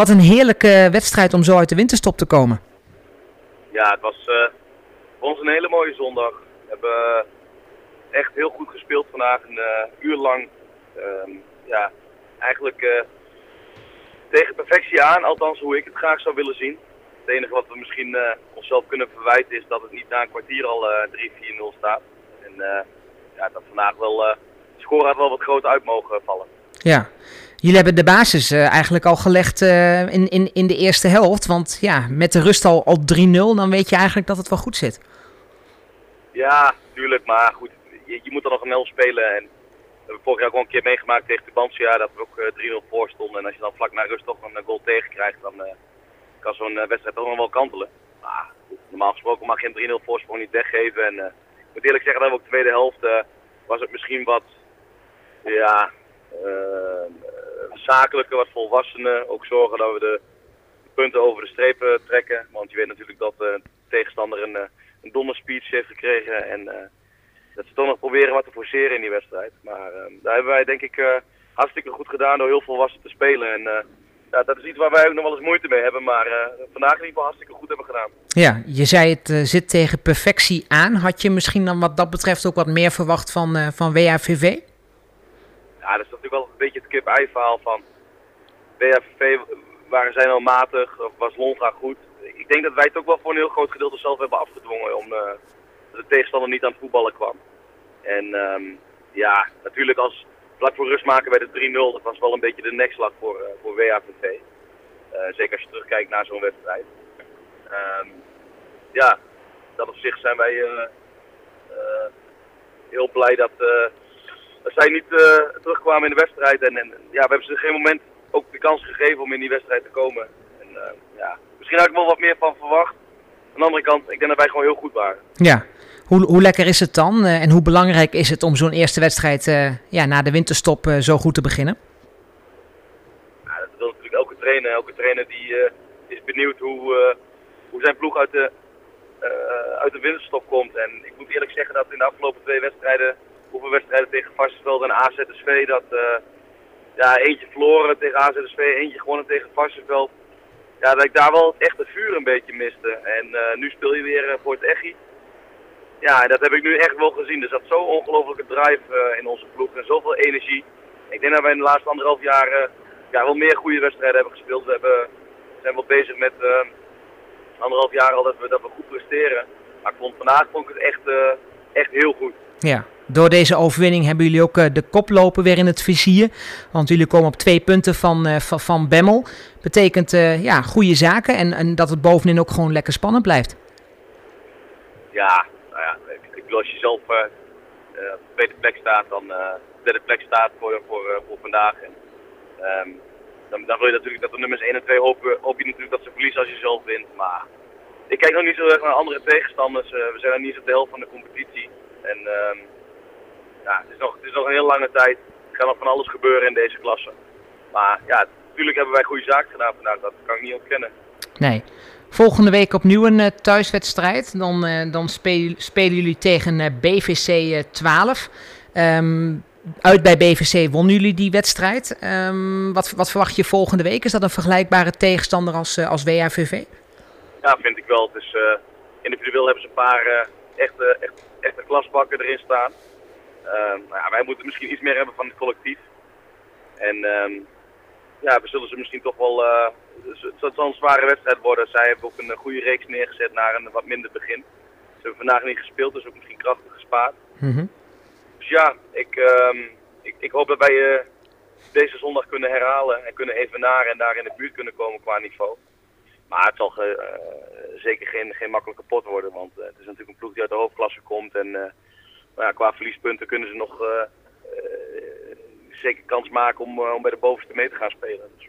Wat een heerlijke wedstrijd om zo uit de winterstop te komen. Ja, het was uh, voor ons een hele mooie zondag. We hebben echt heel goed gespeeld vandaag, een uur lang. Ehm, ja, eigenlijk tegen perfectie aan, althans hoe ik het graag zou willen zien. Het enige wat we misschien uh, onszelf kunnen verwijten is dat het niet na een kwartier al uh, 3-4-0 staat. En uh, ja, dat vandaag wel, de score had wel wat groot uit mogen vallen. Ja, jullie hebben de basis eigenlijk al gelegd in, in, in de eerste helft. Want ja, met de rust al, al 3-0, dan weet je eigenlijk dat het wel goed zit. Ja, tuurlijk. Maar goed, je, je moet er nog een helft spelen. En we hebben vorig jaar ook een keer meegemaakt tegen Tubantia dat we ook 3-0 voor stonden. En als je dan vlak na rust toch een goal tegen krijgt, dan kan zo'n eh, wedstrijd toch nog wel kantelen. Maar normaal gesproken mag je een 3-0 voorsprong niet weggeven. En eh, ik moet eerlijk zeggen dat we ook de tweede helft eh, was het misschien wat ja, zakelijker, wat volwassener. Ook zorgen dat we de punten over de streep trekken. Want je weet natuurlijk dat de tegenstander een, een domme speech heeft gekregen. En dat ze toch nog proberen wat te forceren in die wedstrijd. Maar daar hebben wij denk ik hartstikke goed gedaan door heel volwassen te spelen. En ja, dat is iets waar wij ook nog wel eens moeite mee hebben. Maar vandaag in ieder geval hartstikke goed hebben gedaan. Ja, je zei het zit tegen perfectie aan. Had je misschien dan wat dat betreft ook wat meer verwacht van, uh, van WAVV? Ja, dat is natuurlijk wel een beetje het kip-ei verhaal van WAVV. Waren zij nou matig of was Longa goed? Ik denk dat wij het ook wel voor een heel groot gedeelte zelf hebben afgedwongen. Omdat de tegenstander niet aan het voetballen kwam. En um, ja, natuurlijk als vlak voor rust maken bij de 3-0, dat was wel een beetje de nekslag voor, uh, voor WAVV. Uh, eh, zeker als je terugkijkt naar zo'n wedstrijd. Um, ja, dat op zich zijn wij uh, heel blij dat, dat zij niet terugkwamen in de wedstrijd. En, en, ja, we hebben ze geen moment ook de kans gegeven om in die wedstrijd te komen. En, ja, misschien had ik wel wat meer van verwacht. Aan de andere kant, ik denk dat wij gewoon heel goed waren. Ja, hoe, hoe lekker is het dan uh, en hoe belangrijk is het om zo'n eerste wedstrijd ja, na de winterstop zo goed te beginnen? Ja, dat wil natuurlijk elke trainer. Elke trainer die is benieuwd hoe, hoe zijn ploeg uit de, uit de winterstop komt. En ik moet eerlijk zeggen dat in de afgelopen twee wedstrijden, hoeveel wedstrijden tegen Varsenveld en AZSV, dat ja, eentje verloren tegen AZSV, eentje gewonnen tegen Varsenveld. Ja, dat ik daar wel echt het vuur een beetje miste. En nu speel je weer voor het Echi. Ja, dat heb ik nu echt wel gezien. Er zat zo ongelofelijke drive in onze ploeg en zoveel energie. Ik denk dat wij in de laatste anderhalf jaar ja, wel meer goede wedstrijden hebben gespeeld. We hebben, zijn wel bezig met anderhalf jaar al dat we, dat we goed presteren. Maar ik vond, vandaag vond ik het echt, echt heel goed. Ja, door deze overwinning hebben jullie ook de koploper weer in het vizier. Want jullie komen op twee punten van, van, van Bemmel. Betekent ja, goede zaken en, en dat het bovenin ook gewoon lekker spannend blijft. Ja, als je zelf op de tweede plek staat, dan de derde plek staat voor, voor, voor vandaag. En, um, dan, dan wil je natuurlijk dat de nummers 1 en 2 hopen, hoop je natuurlijk dat ze verliezen als je zelf wint. Maar ik kijk nog niet zo erg naar andere tegenstanders. We zijn nog niet eens op de helft van de competitie. En um, ja, het, is nog, het is nog een heel lange tijd. Er kan nog van alles gebeuren in deze klasse. Maar ja, natuurlijk hebben wij goede zaken gedaan vandaag. Dat kan ik niet ontkennen. Nee. Volgende week opnieuw een uh, thuiswedstrijd. Dan, uh, dan spelen, spelen jullie tegen uh, BVC 12. Um, uit bij BVC wonnen jullie die wedstrijd. Um, wat, wat verwacht je volgende week? Is dat een vergelijkbare tegenstander als, als WAVV? Ja, vind ik wel. Dus individueel hebben ze een paar echte, echt, echte klasbakken erin staan. Um, ja, wij moeten misschien iets meer hebben van het collectief. En ja, we zullen ze misschien toch wel het zal een zware wedstrijd worden. Zij hebben ook een goede reeks neergezet naar een wat minder begin. Ze hebben vandaag niet gespeeld, dus ook misschien krachtig gespaard. Mm Dus ja, ik, um, ik, ik, hoop dat wij uh, deze zondag kunnen herhalen en kunnen evenaren en daar in de buurt kunnen komen qua niveau. Maar het zal uh, zeker geen, geen makkelijke pot worden, want het is natuurlijk een ploeg die uit de hoofdklasse komt. En nou ja, qua verliespunten kunnen ze nog zeker kans maken om, om bij de bovenste mee te gaan spelen. Dus